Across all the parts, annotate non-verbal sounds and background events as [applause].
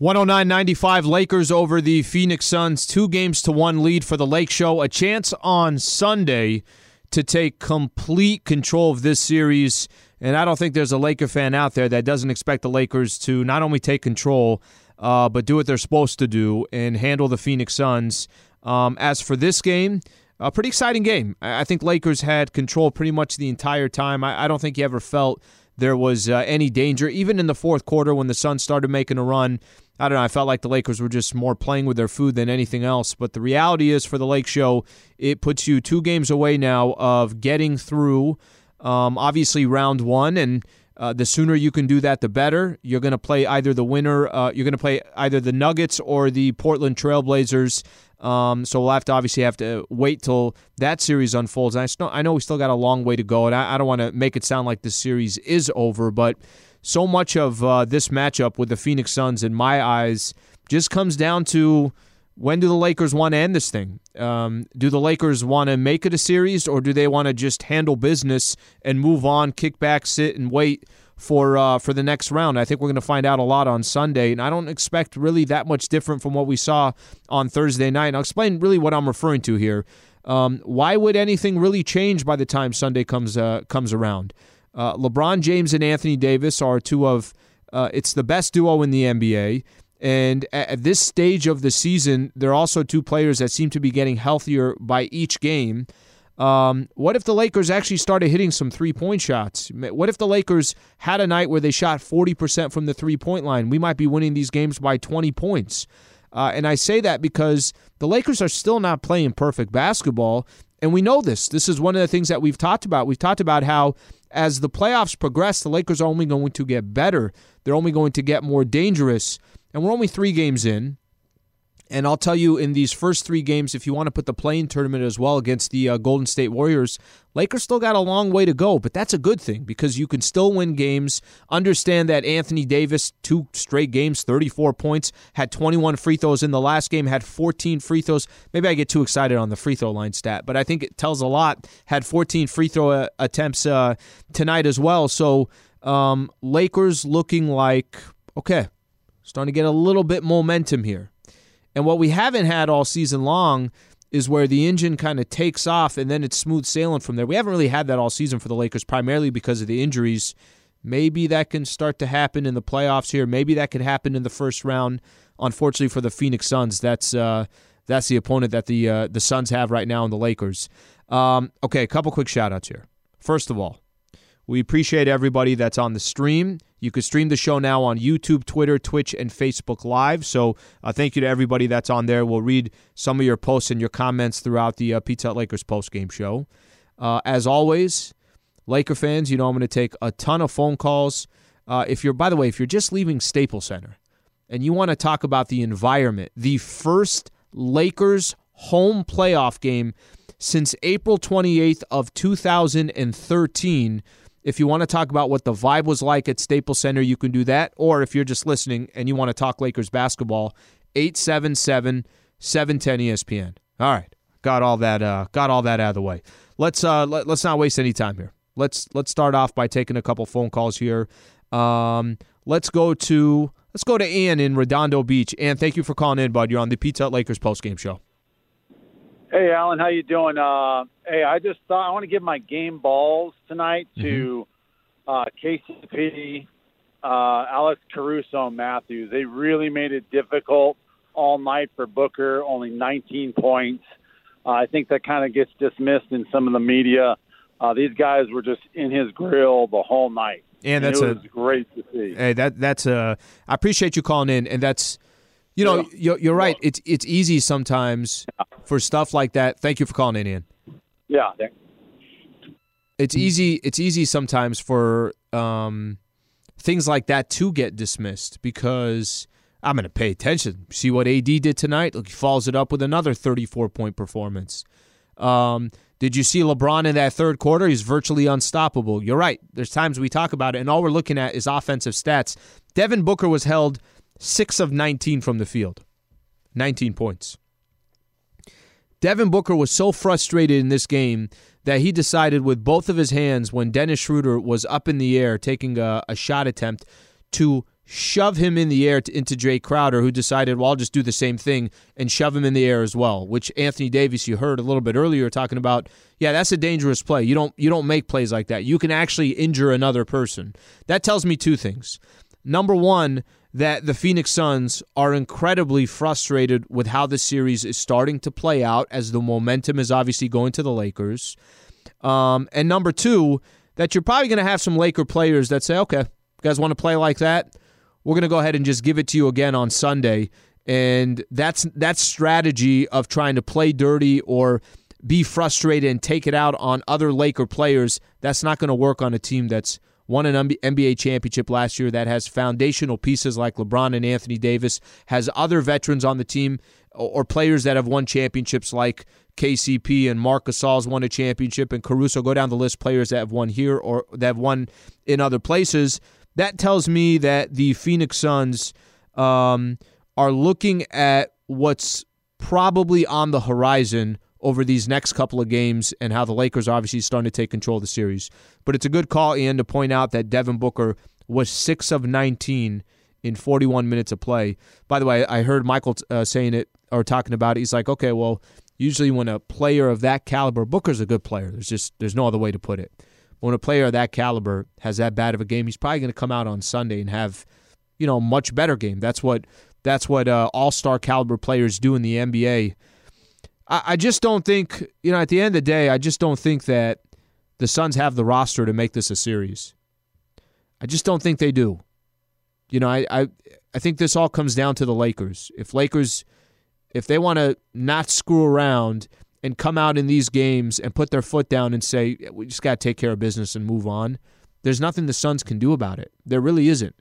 109.95 Lakers over the Phoenix Suns, two games to one lead for the Lake Show. A chance on Sunday to take complete control of this series. And I don't think there's a Laker fan out there that doesn't expect the Lakers to not only take control, uh, but do what they're supposed to do and handle the Phoenix Suns. Um, as for this game, a pretty exciting game. I think Lakers had control pretty much the entire time. I, I don't think you ever felt there was uh, any danger, even in the fourth quarter when the Suns started making a run. I don't know. I felt like the Lakers were just more playing with their food than anything else. But the reality is, for the Lake Show, it puts you two games away now of getting through, um, obviously, round one. And uh, the sooner you can do that, the better. You're going to play either the winner, uh, you're going to play either the Nuggets or the Portland Trailblazers. Um, so we'll have to obviously have to wait till that series unfolds. I, I know we still got a long way to go, and I, I don't want to make it sound like the series is over, but so much of uh, this matchup with the Phoenix Suns, in my eyes, just comes down to when do the Lakers want to end this thing? Um, do the Lakers want to make it a series, or do they want to just handle business and move on, kick back, sit, and wait for uh, for the next round? I think we're going to find out a lot on Sunday, and I don't expect really that much different from what we saw on Thursday night. And I'll explain really what I'm referring to here. Um, why would anything really change by the time Sunday comes uh, comes around? Uh, LeBron James and Anthony Davis are two of uh, it's the best duo in the NBA. And at this stage of the season, they're also two players that seem to be getting healthier by each game. Um, what if the Lakers actually started hitting some three point shots? What if the Lakers had a night where they shot 40% from the three point line? We might be winning these games by 20 points. Uh, and I say that because the Lakers are still not playing perfect basketball. And we know this. This is one of the things that we've talked about. We've talked about how as the playoffs progress, the Lakers are only going to get better. They're only going to get more dangerous. And we're only three games in. And I'll tell you, in these first three games, if you want to put the play-in tournament as well against the uh, Golden State Warriors, Lakers still got a long way to go. But that's a good thing because you can still win games. Understand that Anthony Davis, two straight games, 34 points, had 21 free throws in the last game, had 14 free throws. Maybe I get too excited on the free throw line stat, but I think it tells a lot. Had 14 free throw uh, attempts uh, tonight as well. So um, Lakers looking like, okay, starting to get a little bit momentum here. And what we haven't had all season long is where the engine kind of takes off and then it's smooth sailing from there. We haven't really had that all season for the Lakers, primarily because of the injuries. Maybe that can start to happen in the playoffs here. Maybe that could happen in the first round. Unfortunately for the Phoenix Suns, that's uh, that's the opponent that the uh, the Suns have right now in the Lakers. Um, okay, a couple quick shout outs here. First of all, we appreciate everybody that's on the stream. You can stream the show now on YouTube, Twitter, Twitch, and Facebook Live. So uh, thank you to everybody that's on there. We'll read some of your posts and your comments throughout the uh, Pizza Hut Lakers post game show. Uh, as always, Laker fans, you know I'm going to take a ton of phone calls. Uh, if you're, by the way, if you're just leaving Staples Center and you want to talk about the environment, the first Lakers home playoff game since April 28th of 2013 if you want to talk about what the vibe was like at Staples Center, you can do that. Or if you're just listening and you want to talk Lakers basketball, 877 710 ESPN. All right. Got all that uh, got all that out of the way. Let's uh, let, us not waste any time here. Let's let's start off by taking a couple phone calls here. Um, let's go to let's go to Ian in Redondo Beach. And thank you for calling in, bud. You're on the Pizza Lakers post game show. Hey, Alan, how you doing? Uh, hey, I just thought I want to give my game balls tonight to mm-hmm. uh, KCP, uh, Alex Caruso, and Matthews. They really made it difficult all night for Booker. Only 19 points. Uh, I think that kind of gets dismissed in some of the media. Uh, these guys were just in his grill the whole night. And that's and a, great to see. Hey, that that's a. I appreciate you calling in, and that's you know, you're, you're right. It's it's easy sometimes for stuff like that. Thank you for calling in, Ian. Yeah. It's easy. It's easy sometimes for um, things like that to get dismissed because I'm going to pay attention. See what AD did tonight? Look, he follows it up with another 34 point performance. Um, did you see LeBron in that third quarter? He's virtually unstoppable. You're right. There's times we talk about it, and all we're looking at is offensive stats. Devin Booker was held 6 of 19 from the field, 19 points. Devin Booker was so frustrated in this game that he decided with both of his hands when Dennis Schroeder was up in the air taking a, a shot attempt to shove him in the air to, into Jae Crowder, who decided, well, I'll just do the same thing and shove him in the air as well. Which Anthony Davis, you heard a little bit earlier talking about. Yeah, that's a dangerous play. You don't you don't make plays like that. You can actually injure another person. That tells me two things. Number one, that the Phoenix Suns are incredibly frustrated with how the series is starting to play out, as the momentum is obviously going to the Lakers. Um, and number two, that you're probably going to have some Laker players that say, okay, guys want to play like that? We're going to go ahead and just give it to you again on Sunday. And that's that strategy of trying to play dirty or be frustrated and take it out on other Laker players. That's not going to work on a team that's won an NBA championship last year that has foundational pieces like LeBron and Anthony Davis, has other veterans on the team or players that have won championships like KCP and Marc Gasol's won a championship and Caruso go down the list players that have won here or that have won in other places. That tells me that the Phoenix Suns um, are looking at what's probably on the horizon over these next couple of games and how the Lakers obviously starting to take control of the series. But it's a good call, Ian, to point out that Devin Booker was 6 of 19 in 41 minutes of play. By the way, I heard Michael uh, saying it or talking about it. He's like, okay, well, usually when a player of that caliber, Booker's a good player. There's just there's no other way to put it. When a player of that caliber has that bad of a game, he's probably going to come out on Sunday and have, you know, much better game. That's what that's what uh, all star caliber players do in the NBA. I, I just don't think, you know, at the end of the day, I just don't think that the Suns have the roster to make this a series. I just don't think they do. You know, I, I I think this all comes down to the Lakers. If Lakers if they want to not screw around and come out in these games and put their foot down and say we just got to take care of business and move on, there's nothing the Suns can do about it. There really isn't.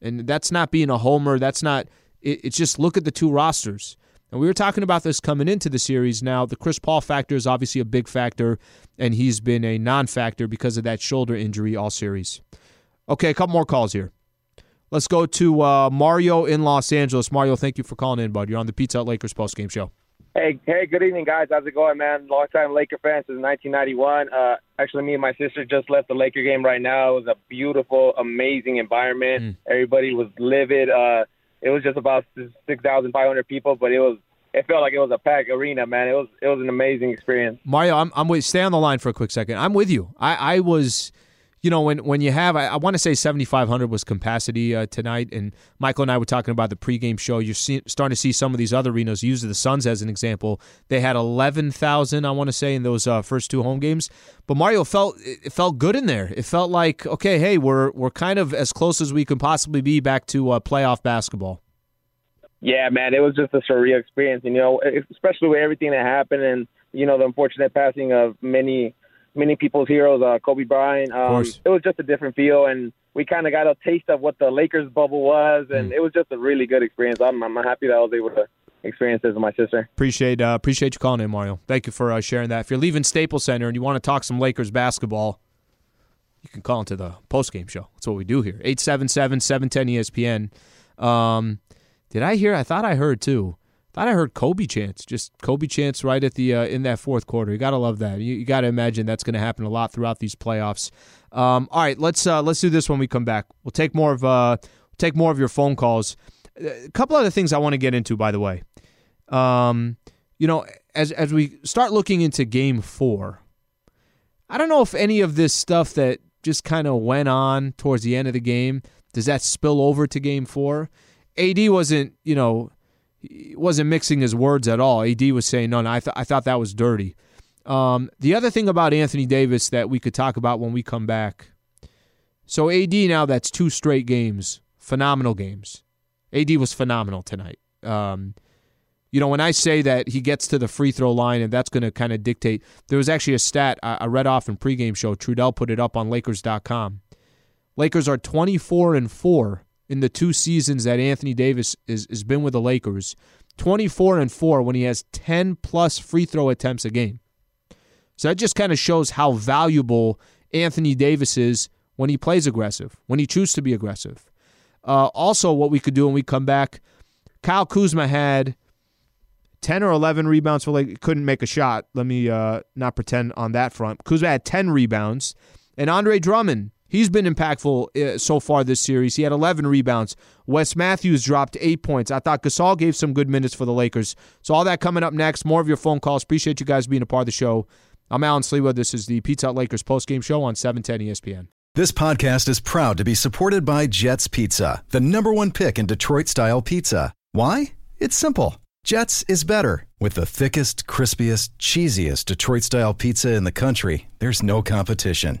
And that's not being a homer. That's not. It, it's just look at the two rosters. And we were talking about this coming into the series. Now, the Chris Paul factor is obviously a big factor, and he's been a non factor because of that shoulder injury all series. Okay, a couple more calls here. Let's go to uh, Mario in Los Angeles. Mario, thank you for calling in, bud. You're on the Pizza Hut Lakers postgame show. Hey, hey, good evening, guys. How's it going, man? Long time Laker fan since 1991. Uh, actually, me and my sister just left the Laker game right now. It was a beautiful, amazing environment. Mm. Everybody was livid. Uh, it was just about 6,500 people, but it was it felt like it was a packed arena, man. It was it was an amazing experience. Mario, I'm I'm with stay on the line for a quick second. I'm with you. I I was you know, when when you have, I, I want to say 7,500 was capacity uh, tonight, and Michael and I were talking about the pregame show. You're see, starting to see some of these other arenas. Use the Suns as an example. They had 11,000, I want to say, in those uh, first two home games. But Mario felt it felt good in there. It felt like okay, hey, we're we're kind of as close as we can possibly be back to uh, playoff basketball. Yeah, man, it was just a surreal experience. And you know, especially with everything that happened, and you know the unfortunate passing of many many people's heroes, uh, Kobe Bryant. Um, it was just a different feel, and we kind of got a taste of what the Lakers bubble was, and mm. it was just a really good experience. I'm, I'm happy that I was able to experience this with my sister. Appreciate uh, appreciate you calling in, Mario. Thank you for uh, sharing that. If you're leaving Staples Center and you want to talk some Lakers basketball, you can call into the post game show. That's what we do here. 877-710 ESPN. Um, did I hear? I thought I heard too I thought I heard Kobe chants, just Kobe chants right at the uh, in that fourth quarter. You gotta love that. You, you gotta imagine that's going to happen a lot throughout these playoffs. Um, all right, let's uh, let's do this when we come back. We'll take more of uh, take more of your phone calls. A couple other things I want to get into, by the way. Um, you know, as as we start looking into Game Four, I don't know if any of this stuff that just kind of went on towards the end of the game does that spill over to Game Four. AD wasn't, you know wasn't mixing his words at all. AD was saying, no, no I, th- I thought that was dirty. Um, the other thing about Anthony Davis that we could talk about when we come back. So AD now that's two straight games, phenomenal games. AD was phenomenal tonight. Um, you know, when I say that he gets to the free throw line and that's going to kind of dictate, there was actually a stat I, read off in pregame show. Trudell put it up on Lakers.com. Lakers are 24 and 4 in the two seasons that Anthony Davis is, has been with the Lakers 24 and 4 when he has 10 plus free throw attempts a game. So that just kind of shows how valuable Anthony Davis is when he plays aggressive, when he chooses to be aggressive. Uh, also, what we could do when we come back, Kyle Kuzma had 10 or 11 rebounds for like couldn't make a shot. Let me uh, not pretend on that front. Kuzma had 10 rebounds, and Andre Drummond He's been impactful uh, so far this series. He had 11 rebounds. Wes Matthews dropped eight points. I thought Gasol gave some good minutes for the Lakers. So all that coming up next. More of your phone calls. Appreciate you guys being a part of the show. I'm Alan Sliwa. This is the Pizza Hut Lakers postgame show on 710 ESPN. This podcast is proud to be supported by Jets Pizza, the number one pick in Detroit style pizza. Why? It's simple. Jets is better. With the thickest, crispiest, cheesiest Detroit style pizza in the country, there's no competition.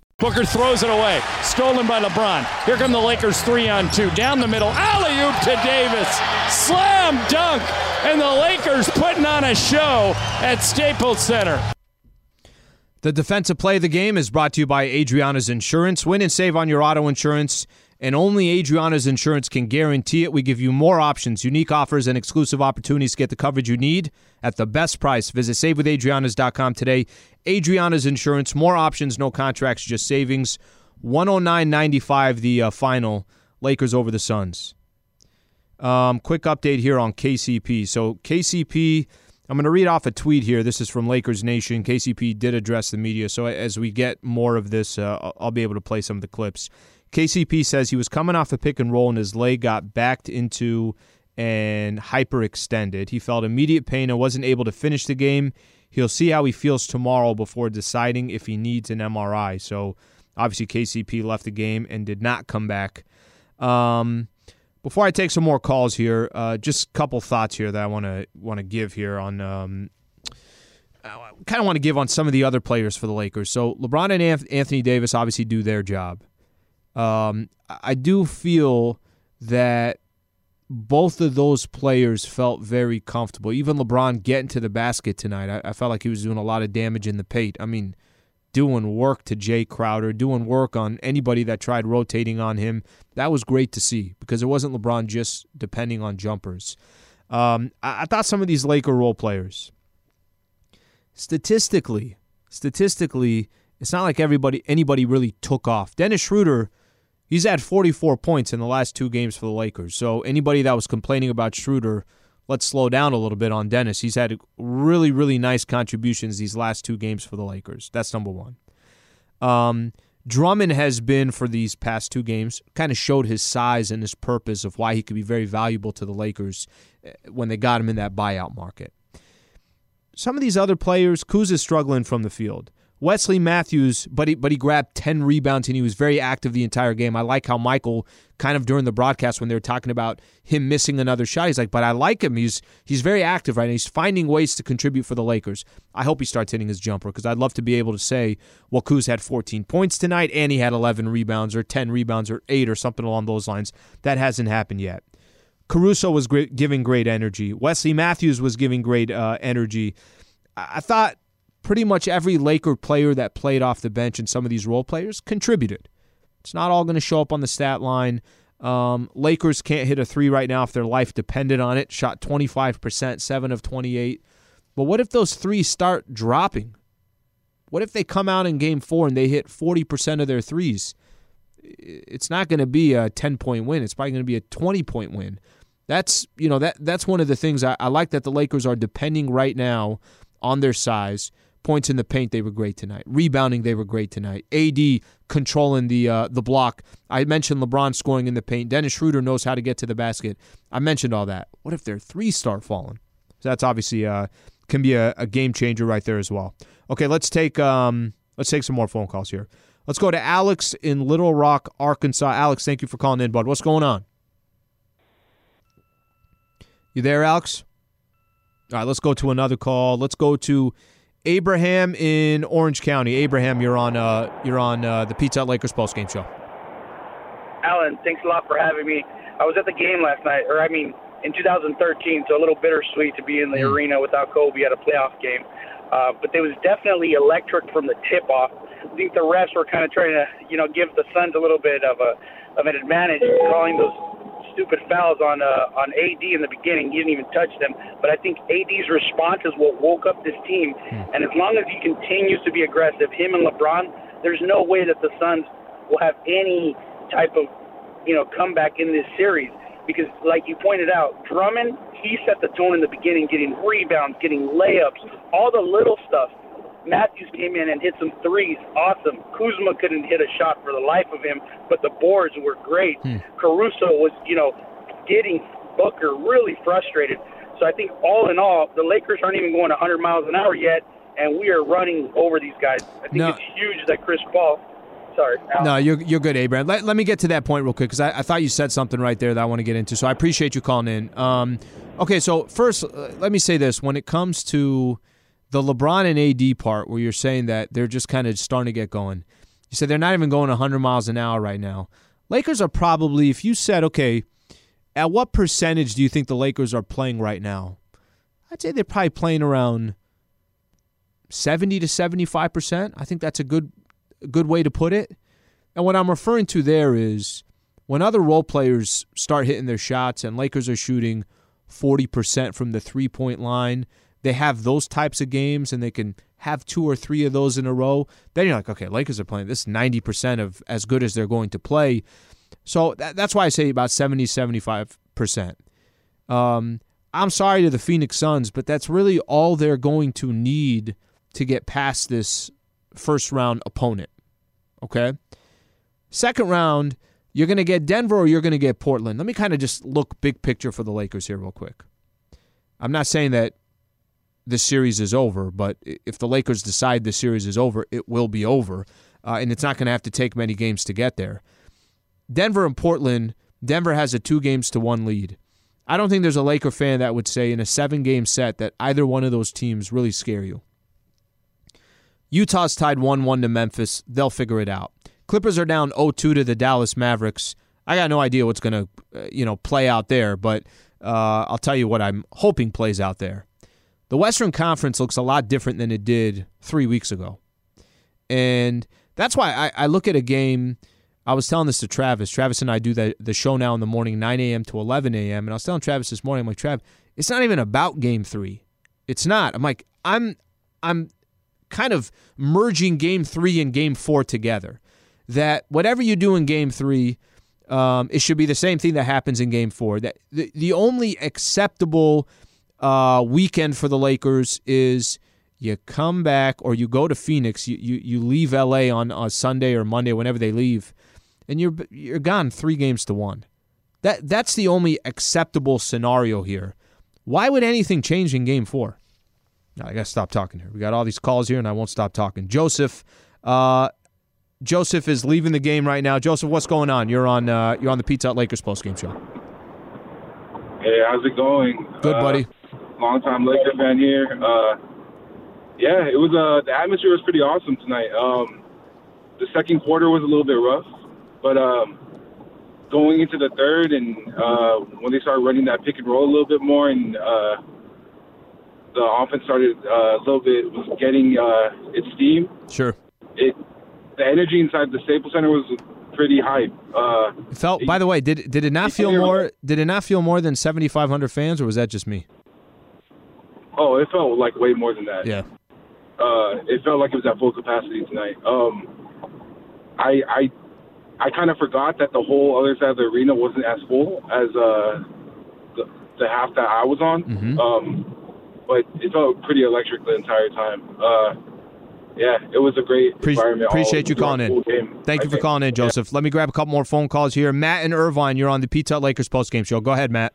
Booker throws it away. Stolen by LeBron. Here come the Lakers three on two. Down the middle. Alley oop to Davis. Slam dunk. And the Lakers putting on a show at Staples Center. The defensive play of the game is brought to you by Adriana's Insurance. Win and save on your auto insurance and only Adriana's Insurance can guarantee it. We give you more options, unique offers, and exclusive opportunities to get the coverage you need at the best price. Visit SaveWithAdriana's.com today. Adriana's Insurance, more options, no contracts, just savings. 109.95 the uh, final. Lakers over the Suns. Um, quick update here on KCP. So KCP, I'm going to read off a tweet here. This is from Lakers Nation. KCP did address the media, so as we get more of this, uh, I'll be able to play some of the clips. KCP says he was coming off a pick and roll and his leg got backed into and hyperextended. He felt immediate pain and wasn't able to finish the game. He'll see how he feels tomorrow before deciding if he needs an MRI. So obviously KCP left the game and did not come back. Um, before I take some more calls here, uh, just a couple thoughts here that I want to want to give here on. Um, I kind of want to give on some of the other players for the Lakers. So LeBron and Anthony Davis obviously do their job. Um, I do feel that both of those players felt very comfortable. Even LeBron getting to the basket tonight, I, I, felt like he was doing a lot of damage in the paint. I mean, doing work to Jae Crowder, doing work on anybody that tried rotating on him. That was great to see because it wasn't LeBron just depending on jumpers. Um, I, I thought some of these Laker role players, statistically, statistically, it's not like everybody anybody really took off. Dennis Schroeder He's had 44 points in the last two games for the Lakers. So anybody that was complaining about Schroeder, let's slow down a little bit on Dennis. He's had really, really nice contributions these last two games for the Lakers. That's number one. Um, Drummond has been for these past two games kind of showed his size and his purpose of why he could be very valuable to the Lakers eh, when they got him in that buyout market. Some of these other players, Kuz is struggling from the field. Wesley Matthews, but he but he grabbed ten rebounds and he was very active the entire game. I like how Michael kind of during the broadcast when they were talking about him missing another shot, he's like, but I like him. He's he's very active right now. He's finding ways to contribute for the Lakers. I hope he starts hitting his jumper because I'd love to be able to say, well, Kuz had 14 points tonight and he had 11 rebounds or 10 rebounds or eight or something along those lines. That hasn't happened yet. Caruso was great, giving great energy. Wesley Matthews was giving great uh, energy. I thought pretty much every Laker player that played off the bench and some of these role players contributed. It's not all going to show up on the stat line. Um, Lakers can't hit a three right now if their life depended on it. Shot 25%, 7 of 28. But what if those threes start dropping? What if they come out in game four and they hit 40% of their threes? It's not going to be a 10 point win. It's probably going to be a 20 point win. That's you know that that's one of the things I, I like that the Lakers are depending right now on their size Points in the paint, they were great tonight. Rebounding, they were great tonight. AD controlling the uh, the block. I mentioned LeBron scoring in the paint. Dennis Schroeder knows how to get to the basket. I mentioned all that. What if their three start falling? So that's obviously uh, can be a, a, game changer right there as well. Okay, let's take um, let's take some more phone calls here. Let's go to Alex in Little Rock, Arkansas. Alex, thank you for calling in, bud. What's going on? You there, Alex? All right, let's go to another call. Let's go to Abraham in Orange County. Abraham, you're on uh, you're on uh, the Pizza Lakers post game show. Alan, thanks a lot for having me. I was at the game last night, or I mean, in 2013, so a little bittersweet to be in the mm. arena without Kobe at a playoff game. Uh, but it was definitely electric from the tip off. I think the refs were kind of trying to, you know, give the Suns a little bit of a of an advantage, calling those stupid fouls on uh, on AD in the beginning. He didn't even touch them. But I think AD's response is what woke up this team. Hmm. And as long as he continues to be aggressive, him and LeBron, there's no way that the Suns will have any type of you know comeback in this series. Because, like you pointed out, Drummond, he set the tone in the beginning, getting rebounds, getting layups, all the little stuff. Matthews came in and hit some threes. Awesome. Kuzma couldn't hit a shot for the life of him, but the boards were great. Hmm. Caruso was, you know, getting Booker really frustrated. So I think all in all, the Lakers aren't even going 100 miles an hour yet, and we are running over these guys. I think no. it's huge that Chris Paul. Sorry. Al. No, you're you're good, Abraham. Let, let me get to that point real quick because I, I thought you said something right there that I want to get into. So I appreciate you calling in. Um, okay, so first, uh, let me say this: when it comes to the LeBron and AD part where you're saying that they're just kind of starting to get going. You said they're not even going 100 miles an hour right now. Lakers are probably, if you said, okay, at what percentage do you think the Lakers are playing right now? I'd say they're probably playing around 70 to 75%. I think that's a good good way to put it. And what I'm referring to there is when other role players start hitting their shots and Lakers are shooting 40% from the three-point line, they have those types of games and they can have two or three of those in a row, then you're like, okay, Lakers are playing this 90% of as good as they're going to play. So that, that's why I say about 70, 75%. Um, I'm sorry to the Phoenix Suns, but that's really all they're going to need to get past this first round opponent. Okay? Second round, you're going to get Denver or you're going to get Portland. Let me kind of just look big picture for the Lakers here, real quick. I'm not saying that this series is over. But if the Lakers decide the series is over, it will be over. Uh, and it's not going to have to take many games to get there. Denver and Portland, Denver has a two games to one lead. I don't think there's a Laker fan that would say in a seven game set that either one of those teams really scare you. Utah's tied 1 1 to Memphis. They'll figure it out. Clippers are down 0 2 to the Dallas Mavericks. I got no idea what's going to uh, you know play out there, but uh, I'll tell you what I'm hoping plays out there. The Western Conference looks a lot different than it did three weeks ago. And that's why I, I look at a game. I was telling this to Travis. Travis and I do the, the show now in the morning, 9 a.m. to 11 a.m. And I was telling Travis this morning, I'm like, Trav, it's not even about game three. It's not. I'm like, I'm I'm kind of merging game three and game four together. That whatever you do in game three, um, it should be the same thing that happens in game four. That the, the only acceptable – uh, weekend for the Lakers is you come back or you go to Phoenix, you, you, you leave LA on a Sunday or Monday, whenever they leave, and you're you're gone three games to one. That that's the only acceptable scenario here. Why would anything change in Game Four? Now, I gotta stop talking here. We got all these calls here, and I won't stop talking. Joseph, uh, Joseph is leaving the game right now. Joseph, what's going on? You're on uh, you're on the Pizza Hut Lakers post game show. Hey, how's it going? Good, uh, buddy longtime Laker fan here. Uh, yeah, it was. Uh, the atmosphere was pretty awesome tonight. Um, the second quarter was a little bit rough, but um, going into the third and uh, when they started running that pick and roll a little bit more, and uh, the offense started uh, a little bit was getting uh, its steam. Sure. It the energy inside the Staples Center was pretty hype. Uh, it felt. By the way, did did it not feel more? Did it not feel more than seventy five hundred fans, or was that just me? Oh, it felt like way more than that. Yeah. Uh, it felt like it was at full capacity tonight. Um, I I I kind of forgot that the whole other side of the arena wasn't as full as uh, the, the half that I was on. Mm-hmm. Um, but it felt pretty electric the entire time. Uh, yeah, it was a great Pre- environment. Appreciate you calling in. Thank you for calling in, Joseph. Yeah. Let me grab a couple more phone calls here. Matt and Irvine, you're on the Pizza Lakers post game show. Go ahead, Matt.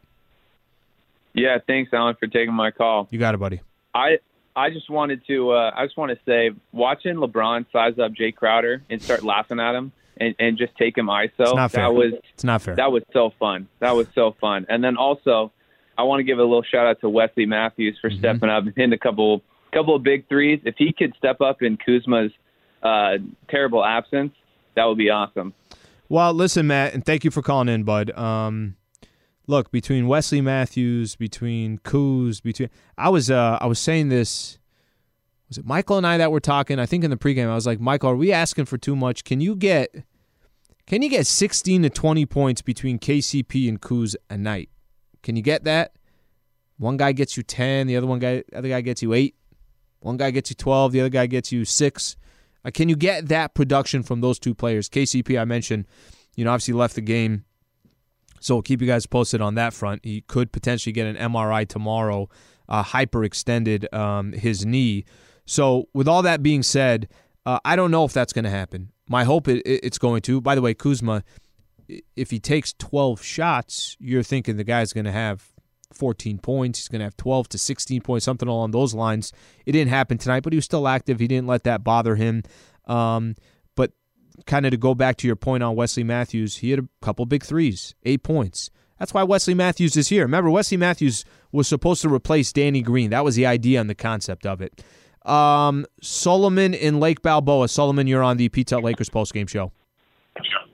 Yeah, thanks, Alan, for taking my call. You got it, buddy. I I just wanted to uh, I just want to say watching LeBron size up Jae Crowder and start laughing at him and, and just take him ISO. It's not fair. That was it's not fair. That was so fun. That was so fun. And then also, I want to give a little shout out to Wesley Matthews for mm-hmm. stepping up and hitting a couple couple of big threes. If he could step up in Kuzma's uh, terrible absence, that would be awesome. Well, listen, Matt, and thank you for calling in, bud. Um, look between Wesley Matthews, between Kuz, between I was uh I was saying this. Was it Michael and I that were talking? I think in the pregame, I was like, Michael, are we asking for too much? Can you get Can you get 16 to 20 points between KCP and Kuz a night? Can you get that? One guy gets you 10, the other one guy other guy gets you 8. One guy gets you 12, the other guy gets you 6. Uh, can you get that production from those two players? KCP I mentioned, you know, obviously left the game. So we'll keep you guys posted on that front. He could potentially get an MRI tomorrow, uh, hyperextended um, his knee. So with all that being said, uh, I don't know if that's going to happen. My hope it, it's going to. By the way, Kuzma, if he takes 12 shots, you're thinking the guy's going to have 14 points. He's going to have 12 to 16 points, something along those lines. It didn't happen tonight, but he was still active. He didn't let that bother him. Um, kind of to go back to your point on Wesley Matthews, he had a couple big threes, eight points. That's why Wesley Matthews is here. Remember, Wesley Matthews was supposed to replace Danny Green. That was the idea and the concept of it. Um, Solomon in Lake Balboa. Solomon, you're on the Pizza Lakers postgame show.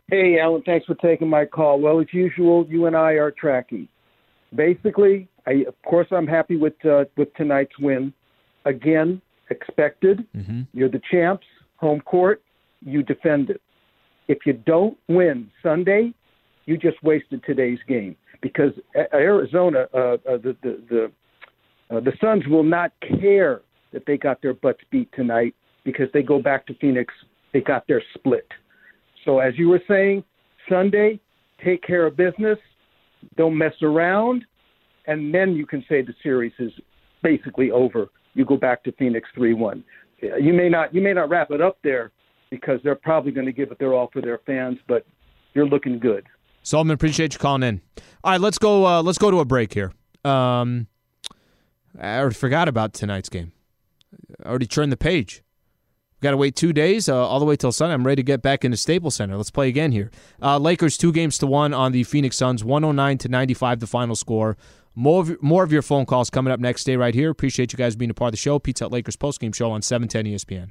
Hey, Alan, thanks for taking my call. Well, as usual, you and I are tracking. Basically, I, of course, I'm happy with uh, with tonight's win. Again, expected. Mm-hmm. You're the champs, home court. You defend it. If you don't win Sunday, you just wasted today's game because Arizona, uh, uh, the the the, uh, the Suns will not care that they got their butts beat tonight because they go back to Phoenix. They got their split. So as you were saying, Sunday, take care of business. Don't mess around, and then you can say the series is basically over. You go back to Phoenix three one. You may not you may not wrap it up there because they're probably going to give it their all for their fans, but you're looking good. Solomon, appreciate you calling in. All right, let's go. Uh, let's go to a break here. Um, I already forgot about tonight's game. I already turned the page. Got to wait two days, uh, all the way till Sunday. I'm ready to get back into Staples Center. Let's play again here. Uh, Lakers two games to one on the Phoenix Suns, 109 to 95, the final score. More of, more of your phone calls coming up next day right here. Appreciate you guys being a part of the show. Pizza Hut Lakers postgame show on 710 ESPN.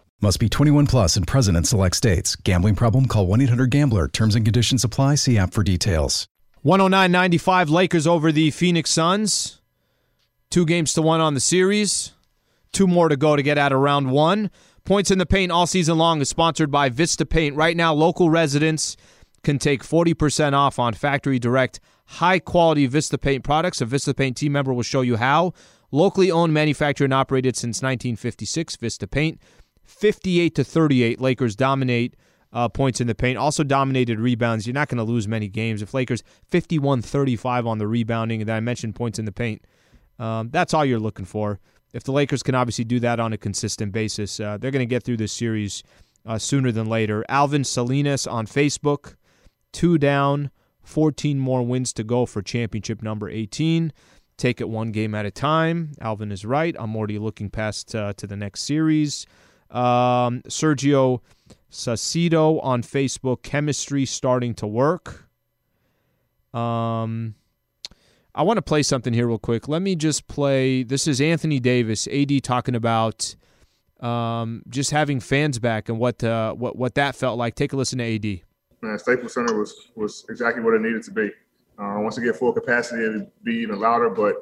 Must be 21 plus and present in select states. Gambling problem? Call 1 800 GAMBLER. Terms and conditions apply. See app for details. 109.95 Lakers over the Phoenix Suns. Two games to one on the series. Two more to go to get out of round one. Points in the Paint all season long is sponsored by Vista Paint. Right now, local residents can take 40% off on factory direct, high quality Vista Paint products. A Vista Paint team member will show you how. Locally owned, manufactured, and operated since 1956, Vista Paint. 58 to 38, Lakers dominate uh, points in the paint. Also dominated rebounds. You're not going to lose many games. If Lakers 51 35 on the rebounding, and I mentioned points in the paint, um, that's all you're looking for. If the Lakers can obviously do that on a consistent basis, uh, they're going to get through this series uh, sooner than later. Alvin Salinas on Facebook, two down, 14 more wins to go for championship number 18. Take it one game at a time. Alvin is right. I'm already looking past uh, to the next series. Um, Sergio Sacido on Facebook, chemistry starting to work. Um, I want to play something here real quick. Let me just play. This is Anthony Davis, AD, talking about um, just having fans back and what uh, what what that felt like. Take a listen to AD. Man, Staples Center was was exactly what it needed to be. Uh, once it get full capacity, it'd be even louder, but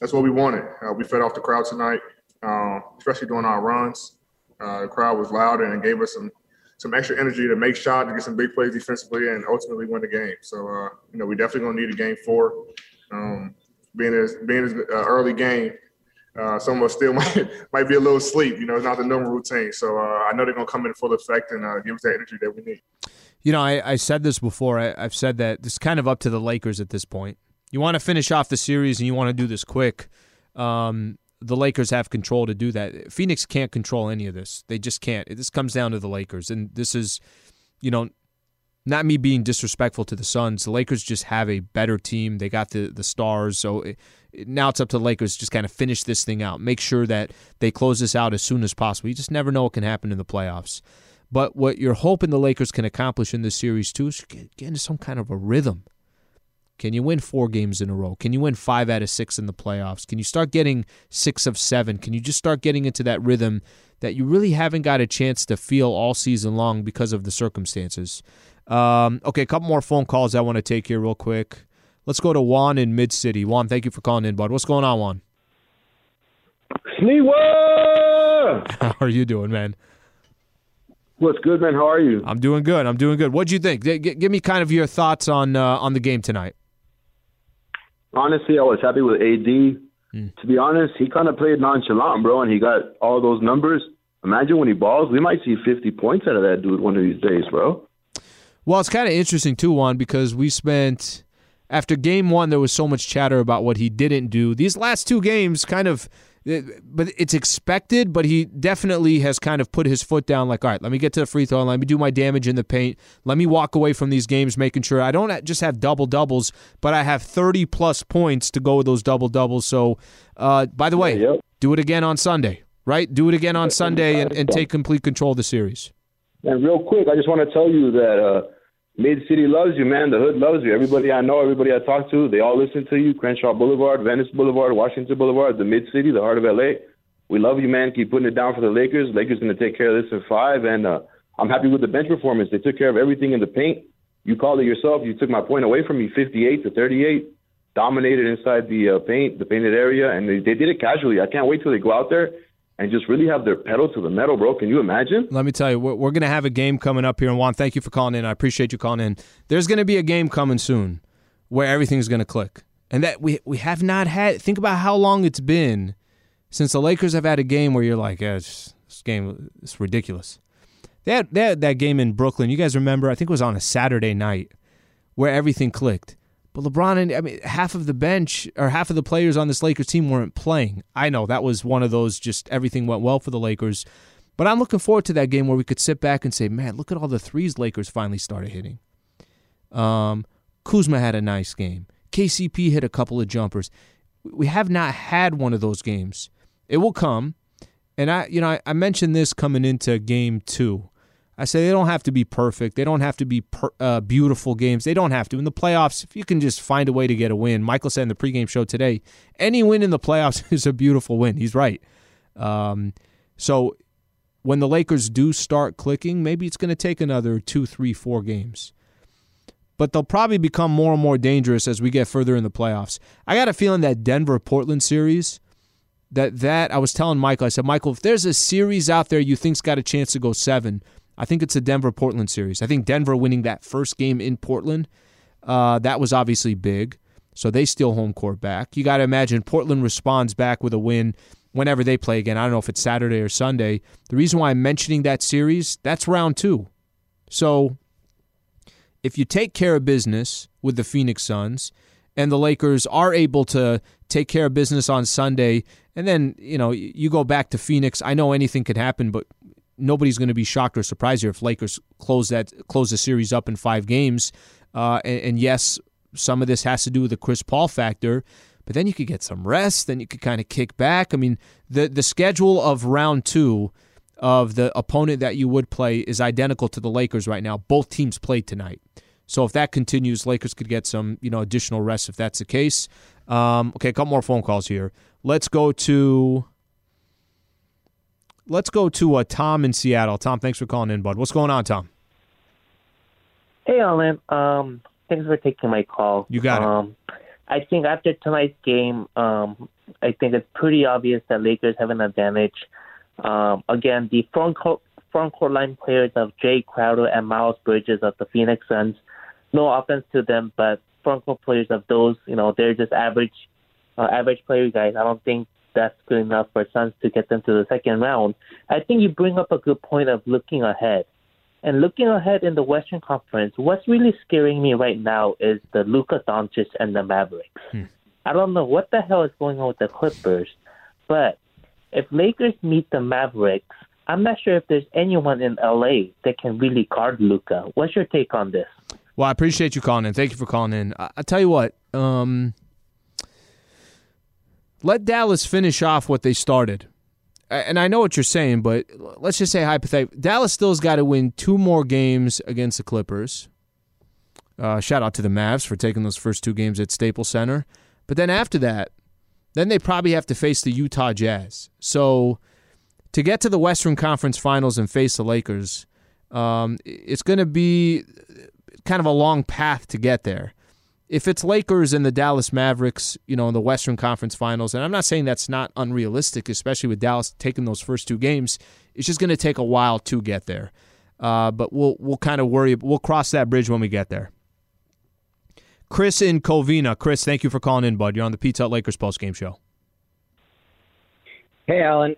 that's what we wanted. Uh, we fed off the crowd tonight, uh, especially during our runs. Uh, the crowd was loud and it gave us some some extra energy to make shots, to get some big plays defensively, and ultimately win the game. So uh, you know we definitely gonna need a game four. Um, being as being as uh, early game, uh, some of us still [laughs] might might be a little sleep. You know, it's not the normal routine. So uh, I know they're gonna come in full effect and uh, give us that energy that we need. You know, I, I said this before. I, I've said that it's kind of up to the Lakers at this point. You want to finish off the series and you want to do this quick. Um, the Lakers have control to do that. Phoenix can't control any of this. They just can't. This comes down to the Lakers. And this is, you know, not me being disrespectful to the Suns. The Lakers just have a better team. They got the the stars. So it, now it's up to the Lakers just kind of finish this thing out. Make sure that they close this out as soon as possible. You just never know what can happen in the playoffs. But what you're hoping the Lakers can accomplish in this series too is get, get into some kind of a rhythm. Can you win four games in a row? Can you win five out of six in the playoffs? Can you start getting six of seven? Can you just start getting into that rhythm that you really haven't got a chance to feel all season long because of the circumstances? Um, okay, a couple more phone calls I want to take here real quick. Let's go to Juan in Mid City. Juan, thank you for calling in, bud. What's going on, Juan? Sneewa! [laughs] How are you doing, man? What's good, man? How are you? I'm doing good. I'm doing good. What do you think? G- give me kind of your thoughts on uh, on the game tonight. Honestly, I was happy with AD. Mm. To be honest, he kind of played nonchalant, bro, and he got all those numbers. Imagine when he balls, we might see 50 points out of that dude one of these days, bro. Well, it's kind of interesting too, Juan, because we spent after game one, there was so much chatter about what he didn't do. These last two games, kind of but it's expected. But he definitely has kind of put his foot down. Like, all right, let me get to the free throw line. Let me do my damage in the paint. Let me walk away from these games, making sure I don't just have double doubles, but I have thirty plus points to go with those double doubles. So, uh, by the way, yep. do it again on Sunday. Right, do it again on Sunday and, and take complete control of the series. And real quick, I just want to tell you that. Uh, Mid City loves you, man. The hood loves you. Everybody I know, everybody I talk to, they all listen to you. Crenshaw Boulevard, Venice Boulevard, Washington Boulevard, the Mid City, the heart of LA. We love you, man. Keep putting it down for the Lakers. Lakers going to take care of this in five, and uh, I'm happy with the bench performance. They took care of everything in the paint. You called it yourself. You took my point away from me, 58 to 38. Dominated inside the uh, paint, the painted area, and they, they did it casually. I can't wait till they go out there and just really have their pedal to the metal, bro. Can you imagine? Let me tell you, we're, we're going to have a game coming up here. And Juan, thank you for calling in. I appreciate you calling in. There's going to be a game coming soon where everything's going to click. And that we we have not had. Think about how long it's been since the Lakers have had a game where you're like, yeah, this game is ridiculous. They had, they had that game in Brooklyn. You guys remember? I think it was on a Saturday night where everything clicked. But LeBron and I mean half of the bench or half of the players on this Lakers team weren't playing. I know that was one of those just everything went well for the Lakers. But I'm looking forward to that game where we could sit back and say, "Man, look at all the threes Lakers finally started hitting." Um, Kuzma had a nice game. KCP hit a couple of jumpers. We have not had one of those games. It will come. And I, you know, I, I mentioned this coming into game two. I say they don't have to be perfect. They don't have to be per, uh, beautiful games. They don't have to. In the playoffs, if you can just find a way to get a win, Michael said in the pregame show today, any win in the playoffs [laughs] is a beautiful win. He's right. Um, so when the Lakers do start clicking, maybe it's going to take another two, three, four games. But they'll probably become more and more dangerous as we get further in the playoffs. I got a feeling that Denver Portland series, that that I was telling Michael, I said, Michael, if there's a series out there you think's got a chance to go seven, I think it's a Denver Portland series. I think Denver winning that first game in Portland, uh, that was obviously big. So they steal home court back. You got to imagine Portland responds back with a win whenever they play again. I don't know if it's Saturday or Sunday. The reason why I'm mentioning that series, that's round two. So if you take care of business with the Phoenix Suns and the Lakers are able to take care of business on Sunday, and then, you know, you go back to Phoenix, I know anything could happen, but nobody's going to be shocked or surprised here if Lakers close that close the series up in five games. Uh, and, and, yes, some of this has to do with the Chris Paul factor, but then you could get some rest. Then you could kind of kick back. I mean, the the schedule of round two of the opponent that you would play is identical to the Lakers right now. Both teams played tonight. So if that continues, Lakers could get some, you know, additional rest if that's the case. Um, okay, a couple more phone calls here. Let's go to Let's go to uh, Tom in Seattle. Tom, thanks for calling in, bud. What's going on, Tom? Hey, Alan. Um, thanks for taking my call. You got um, it. I think after tonight's game, um, I think it's pretty obvious that Lakers have an advantage. Um, again, the front court, front court line players of Jae Crowder and Miles Bridges of the Phoenix Suns. No offense to them, but front court players of those, you know, they're just average, uh, average player guys. I don't think that's good enough for Suns to get them to the second round. I think you bring up a good point of looking ahead. And looking ahead in the Western Conference, what's really scaring me right now is the Luka Doncic and the Mavericks. Hmm. I don't know what the hell is going on with the Clippers, but if Lakers meet the Mavericks, I'm not sure if there's anyone in LA that can really guard Luka. What's your take on this? Well, I appreciate you calling in. Thank you for calling in. I, I tell you what, um, let Dallas finish off what they started. And I know what you're saying, but let's just say hypothetically, Dallas still's got to win two more games against the Clippers. Uh, shout out to the Mavs for taking those first two games at Staples Center. But then after that, then they probably have to face the Utah Jazz. So to get to the Western Conference Finals and face the Lakers, um, it's going to be kind of a long path to get there. If it's Lakers and the Dallas Mavericks, you know, in the Western Conference Finals, and I'm not saying that's not unrealistic, especially with Dallas taking those first two games, it's just going to take a while to get there. Uh, but we'll we'll kind of worry. We'll cross that bridge when we get there. Chris in Covina. Chris, thank you for calling in, bud. You're on the Pizza Lakers post game show. Hey, Alan.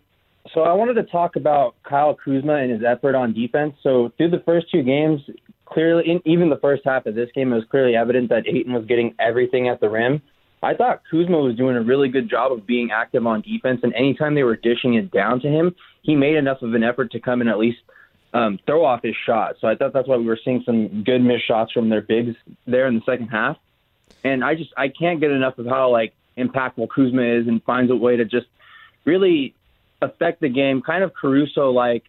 So I wanted to talk about Kyle Kuzma and his effort on defense. So through the first two games, clearly, in, even the first half of this game, it was clearly evident that Ayton was getting everything at the rim. I thought Kuzma was doing a really good job of being active on defense, and anytime they were dishing it down to him, he made enough of an effort to come and at least um, throw off his shot. So I thought that's why we were seeing some good missed shots from their bigs there in the second half. And I just I can't get enough of how like impactful Kuzma is and finds a way to just really affect the game, kind of Caruso like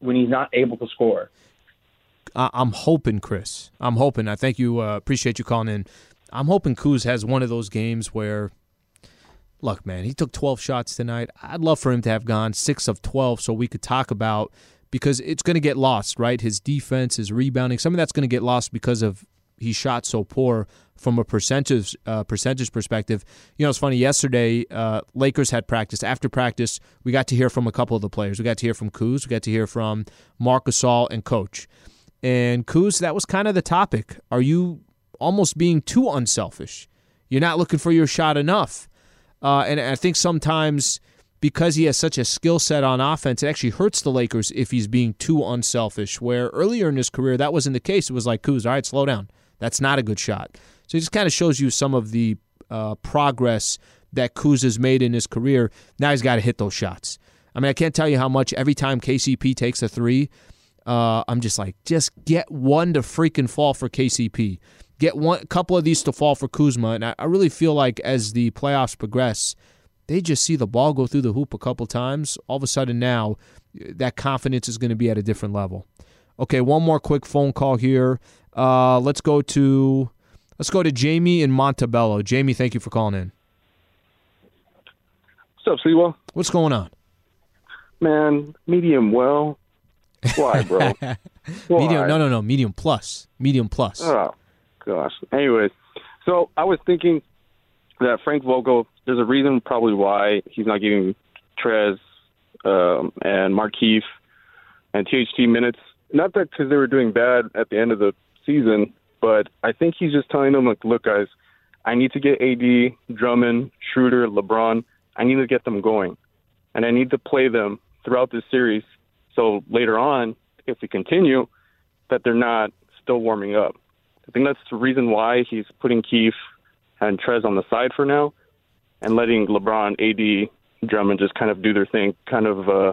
when he's not able to score. I'm hoping, Chris. I'm hoping. I thank you. Uh, appreciate you calling in. I'm hoping Kuz has one of those games where, look, man, he took 12 shots tonight. I'd love for him to have gone six of 12 so we could talk about because it's going to get lost, right? His defense, his rebounding, some of that's going to get lost because of he shot so poor from a percentage uh, percentage perspective. You know, it's funny. Yesterday, uh, Lakers had practice. After practice, we got to hear from a couple of the players. We got to hear from Kuz. We got to hear from Marc Gasol and Coach. And Kuz, that was kind of the topic. Are you almost being too unselfish? You're not looking for your shot enough. Uh, and I think sometimes because he has such a skill set on offense, it actually hurts the Lakers if he's being too unselfish. Where earlier in his career, that wasn't the case. It was like, Kuz, all right, slow down. That's not a good shot. So it just kind of shows you some of the uh, progress that Kuz has made in his career. Now he's got to hit those shots. I mean, I can't tell you how much every time KCP takes a three, uh, I'm just like, just get one to freaking fall for KCP. Get one, a couple of these to fall for Kuzma. And I, I really feel like as the playoffs progress, they just see the ball go through the hoop a couple times. All of a sudden now, that confidence is going to be at a different level. Okay, one more quick phone call here. Uh, let's go to let's go to Jamie in Montebello. Jamie, thank you for calling in. What's up, Sliwa? What's going on? Man, medium well. Why, bro? [laughs] Why? Medium? No, no, no. Medium plus. Medium plus. Oh, gosh. Anyways, so I was thinking that Frank Vogel. There's a reason probably why he's not giving Trez um, and Markieff and THT minutes. Not that because they were doing bad at the end of the season, but I think he's just telling them, like, look, guys, I need to get AD, Drummond, Schroeder, LeBron. I need to get them going, and I need to play them throughout this series so later on, if we continue, that they're not still warming up. I think that's the reason why he's putting Keith and Trez on the side for now and letting LeBron, AD, Drummond just kind of do their thing, kind of uh,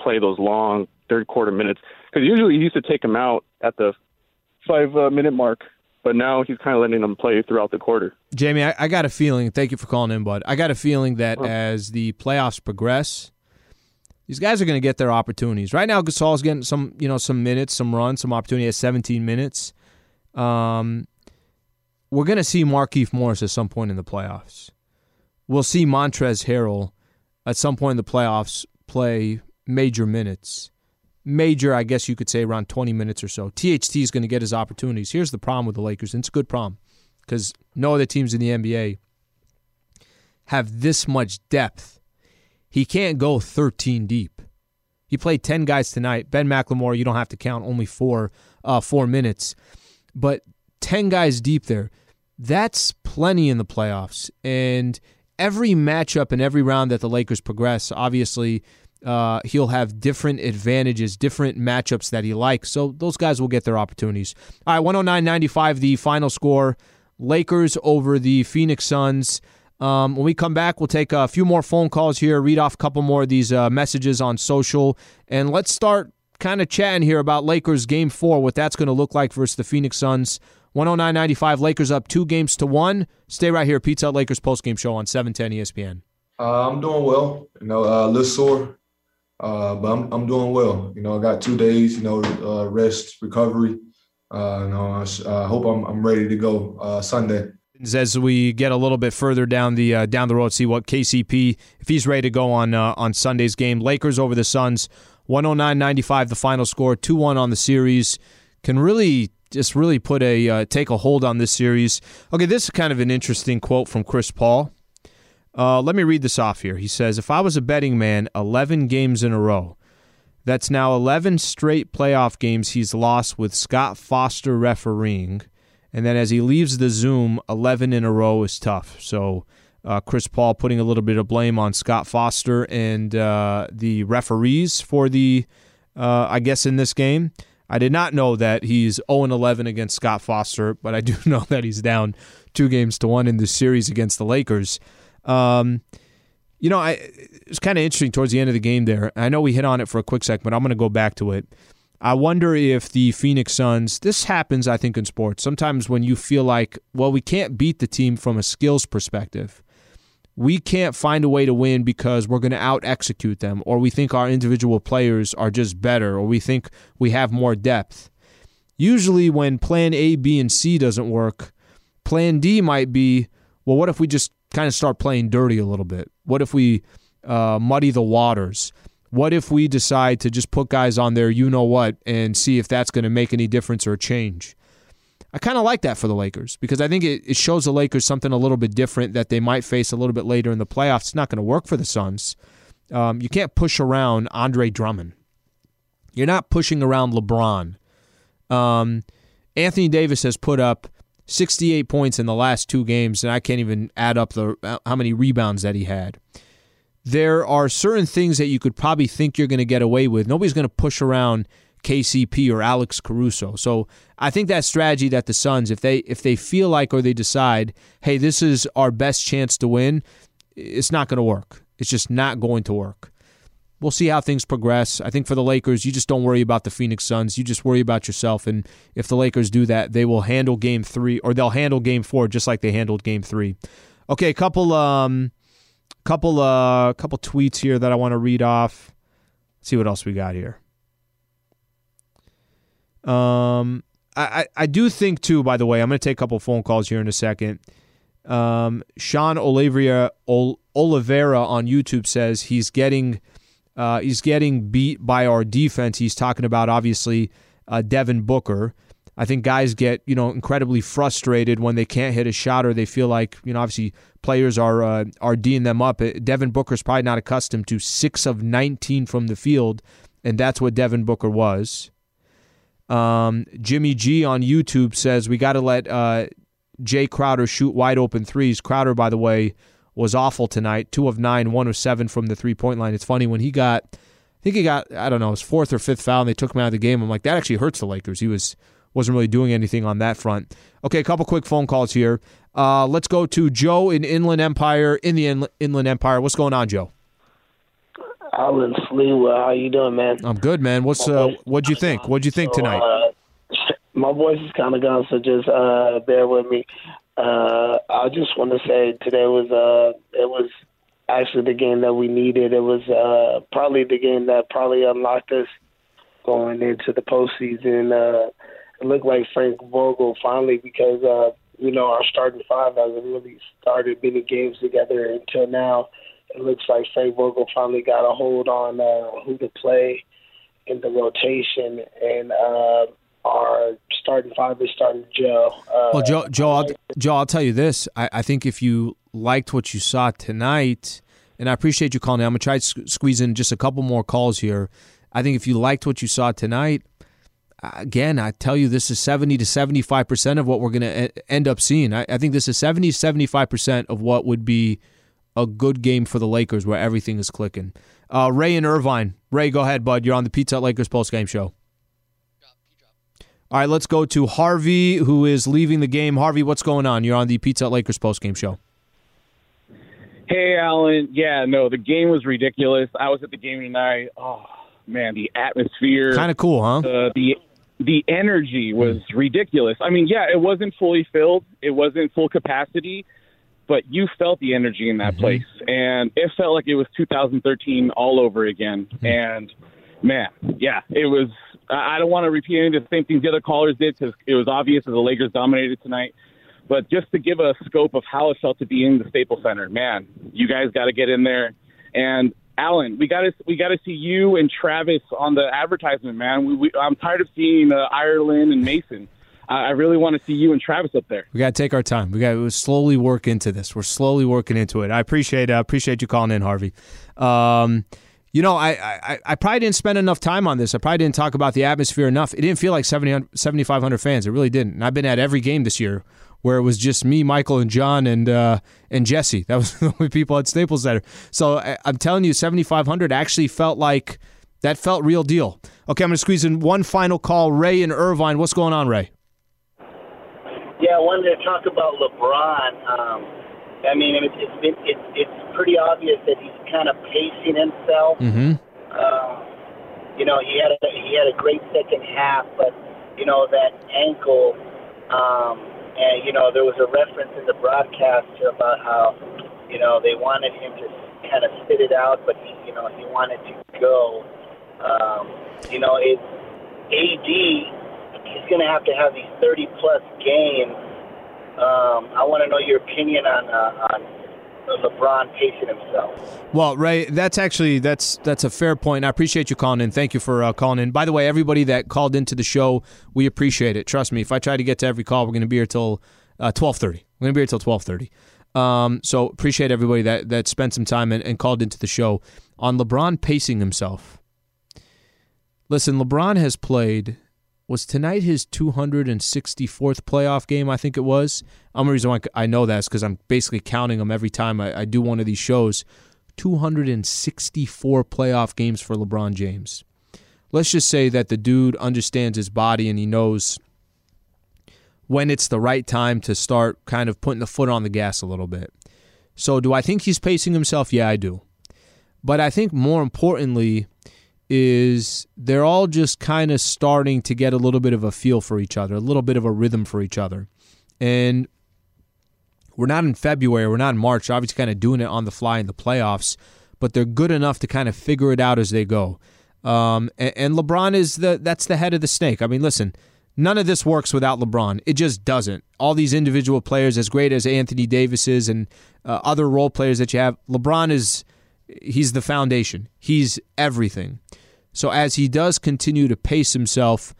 play those long third quarter minutes. Because usually he used to take them out at the five uh, minute mark, but now he's kind of letting them play throughout the quarter. Jamie, I, I got a feeling. Thank you for calling in, bud. I got a feeling that as the playoffs progress, these guys are going to get their opportunities. Right now, Gasol's getting some, you know, some minutes, some runs, some opportunity at 17 minutes. Um, we're going to see Markieff Morris at some point in the playoffs. We'll see Montrezl Harrell at some point in the playoffs play major minutes. Major, I guess you could say, around 20 minutes or so. THT is going to get his opportunities. Here's the problem with the Lakers, and it's a good problem because no other teams in the NBA have this much depth he can't go 13 deep. He played 10 guys tonight. Ben McLemore, you don't have to count, only four, uh, four minutes. But 10 guys deep there, that's plenty in the playoffs. And every matchup and every round that the Lakers progress, obviously, uh, he'll have different advantages, different matchups that he likes. So those guys will get their opportunities. All right, 109.95, the final score. Lakers over the Phoenix Suns. Um, when we come back, we'll take a few more phone calls here, read off a couple more of these uh, messages on social, and let's start kind of chatting here about Lakers game four, what that's going to look like versus the Phoenix Suns. 109.95, Lakers up two games to one. Stay right here, Pizza Lakers post game show on 710 ESPN. Uh, I'm doing well. You know, uh, a little sore, uh, but I'm, I'm doing well. You know, I got two days, you know, uh, rest, recovery. uh, no, I uh, hope I'm, I'm ready to go uh, Sunday. As we get a little bit further down the uh, down the road, see what KCP if he's ready to go on uh, on Sunday's game. Lakers over the Suns, 109-95 the final score, 2-1 on the series. Can really just really put a uh, take a hold on this series. Okay, this is kind of an interesting quote from Chris Paul. Uh, let me read this off here. He says, "If I was a betting man, 11 games in a row. That's now 11 straight playoff games he's lost with Scott Foster refereeing." And then as he leaves the Zoom, 11 in a row is tough. So uh, Chris Paul putting a little bit of blame on Scott Foster and uh, the referees for the, uh, I guess, in this game. I did not know that he's 0 11 against Scott Foster, but I do [laughs] know that he's down two games to one in this series against the Lakers. Um, you know, I, it's kind of interesting towards the end of the game there. I know we hit on it for a quick sec, but I'm going to go back to it. I wonder if the Phoenix Suns, this happens, I think, in sports. Sometimes when you feel like, well, we can't beat the team from a skills perspective, we can't find a way to win because we're going to out execute them, or we think our individual players are just better, or we think we have more depth. Usually, when plan A, B, and C doesn't work, plan D might be, well, what if we just kind of start playing dirty a little bit? What if we uh, muddy the waters? What if we decide to just put guys on there, you know what, and see if that's going to make any difference or change? I kind of like that for the Lakers because I think it, it shows the Lakers something a little bit different that they might face a little bit later in the playoffs. It's not going to work for the Suns. Um, you can't push around Andre Drummond. You're not pushing around LeBron. Um, Anthony Davis has put up 68 points in the last two games, and I can't even add up the how many rebounds that he had there are certain things that you could probably think you're going to get away with. Nobody's going to push around KCP or Alex Caruso. So I think that strategy that the Suns, if they if they feel like or they decide, hey, this is our best chance to win, it's not going to work. It's just not going to work. We'll see how things progress. I think for the Lakers, you just don't worry about the Phoenix Suns. You just worry about yourself. And if the Lakers do that, they will handle game three or they'll handle game four just like they handled game three. Okay, a couple um Couple uh couple tweets here that I want to read off. Let's see what else we got here. Um I, I, do think too, by the way, I'm gonna take a couple phone calls here in a second. Um, Sean Olivera Oliveira on YouTube says he's getting uh, he's getting beat by our defense. He's talking about obviously uh, Devin Booker. I think guys get you know incredibly frustrated when they can't hit a shot or they feel like you know obviously players are uh, are d'ing them up. Uh, Devin Booker's probably not accustomed to six of nineteen from the field, and that's what Devin Booker was. Um, Jimmy G on YouTube says we got to let uh, Jae Crowder shoot wide open threes. Crowder, by the way, was awful tonight. Two of nine, one of seven from the three point line. It's funny when he got, I think he got, I don't know, his fourth or fifth foul, and they took him out of the game. I'm like, that actually hurts the Lakers. He was wasn't really doing anything on that front. Okay, a couple quick phone calls here. Uh, let's go to Joe in Inland Empire, in the Inland Empire. What's going on, Joe? Alan Fleetwood, how you doing, man? I'm good, man. What's uh, what'd you think? What'd you think tonight? Uh, my voice is kind of gone, so just uh, bear with me. Uh, I just want to say today was uh, it was actually the game that we needed. It was uh, probably the game that probably unlocked us going into the postseason. Uh, looked like Frank Vogel finally because uh, you know our starting five hasn't really started many games together until now. It looks like Frank Vogel finally got a hold on uh, who to play in the rotation, and uh, our starting five is starting to gel. Uh, well, Joe, Joe, I'll, Joe, I'll tell you this. I, I think if you liked what you saw tonight, and I appreciate you calling. I'm gonna try to squeeze in just a couple more calls here. I think if you liked what you saw tonight, again, I tell you, this is 70 to 75% of what we're going to end up seeing. I, I, think this is 70 75% of what would be a good game for the Lakers where everything is clicking. Uh, Ray and Irvine. Ray, go ahead, bud. You're on the Pizza Lakers post game show. All right, let's go to Harvey, who is leaving the game. Harvey, what's going on? You're on the Pizza Lakers post game show. Hey, Alan. Yeah, no, the game was ridiculous. I was at the game tonight. Oh man, the atmosphere, kind of cool, huh? Uh, the the energy was ridiculous. I mean, yeah, it wasn't fully filled, it wasn't full capacity, but you felt the energy in that mm-hmm. place, and it felt like it was 2013 all over again. Mm-hmm. And man, yeah, it was I don't want to repeat any of the same things the other callers did because it was obvious that the Lakers dominated tonight. But just to give a scope of how it felt to be in the Staples Center, man, you guys got to get in there. And Alan, we got to we got to see you and Travis on the advertisement, man. We, we, I'm tired of seeing uh, Ireland and Mason. I, really want to see you and Travis up there. We got to take our time. We got to slowly work into this. We're slowly working into it. I appreciate uh, appreciate you calling in, Harvey. Um, you know, I, I, I probably didn't spend enough time on this. I probably didn't talk about the atmosphere enough. It didn't feel like 7,500 fans. It really didn't. And I've been at every game this year where it was just me, Michael, and John, and uh, and Jesse. That was [laughs] the only people at Staples Center. So I, I'm telling you, 7,500 actually felt like that felt real deal. Okay, I'm going to squeeze in one final call. Ray and Irvine, what's going on, Ray? Yeah, I wanted to talk about LeBron. Um, I mean, it's it's, been, it's it's pretty obvious that he's kind of pacing himself. Mm-hmm. Uh, you know, he had a, he had a great second half, but you know that ankle. Um, and you know there was a reference in the broadcast about how you know they wanted him to kind of spit it out, but he you know he wanted to go. Um, you know, it AD he's going to have to have these 30 plus games. Um, I want to know your opinion on uh, on LeBron pacing himself. Well, Ray, that's actually that's that's a fair point. I appreciate you calling in. Thank you for uh, calling in. By the way, everybody that called into the show, we appreciate it. Trust me, if I try to get to every call, we're going to be here till uh, twelve thirty. We're going to be here till twelve thirty. Um, so appreciate everybody that that spent some time and, and called into the show on LeBron pacing himself. Listen, LeBron has played was tonight his 264th playoff game, I think it was. I'm the reason why I know that is because I'm basically counting them every time I, I do one of these shows. 264 playoff games for LeBron James. Let's just say that the dude understands his body and he knows when it's the right time to start kind of putting the foot on the gas a little bit. So, do I think he's pacing himself? Yeah, I do. But I think more importantly, is they're all just kind of starting to get a little bit of a feel for each other, a little bit of a rhythm for each other. And we're not in February, we're not in March, obviously kind of doing it on the fly in the playoffs, but they're good enough to kind of figure it out as they go. Um, and, and LeBron is the that's the head of the snake. I mean, listen, none of this works without LeBron. It just doesn't. All these individual players, as great as Anthony Davis is and uh, other role players that you have, LeBron is he's the foundation. He's everything. So as he does continue to pace himself,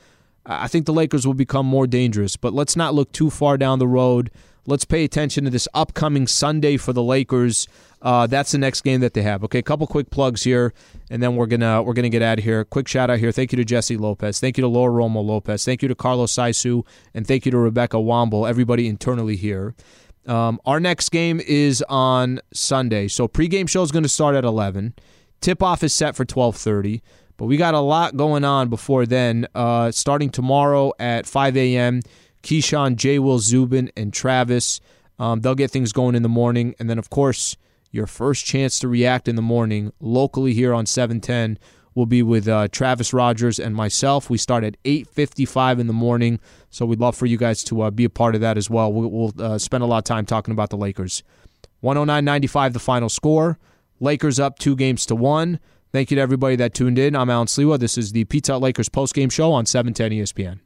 I think the Lakers will become more dangerous. But let's not look too far down the road. Let's pay attention to this upcoming Sunday for the Lakers. Uh, that's the next game that they have. Okay, a couple quick plugs here, and then we're gonna we're gonna get out of here. Quick shout out here. Thank you to Jesse Lopez. Thank you to Laura Romo Lopez. Thank you to Carlos Saisu, and thank you to Rebecca Womble. Everybody internally here. Um, our next game is on Sunday, so pregame show is going to start at eleven. Tip off is set for twelve thirty. But we got a lot going on before then. Uh, starting tomorrow at 5 a.m., Keyshawn, J. Will Zubin, and Travis. Um, they'll get things going in the morning. And then, of course, your first chance to react in the morning locally here on 710 will be with uh, Travis Rogers and myself. We start at 8:55 in the morning, so we'd love for you guys to uh, be a part of that as well. We'll, we'll uh, spend a lot of time talking about the Lakers. 109.95 the final score. Lakers up two games to one. Thank you to everybody that tuned in. I'm Alan Sliwa. This is the Pizza Lakers postgame show on 710 ESPN.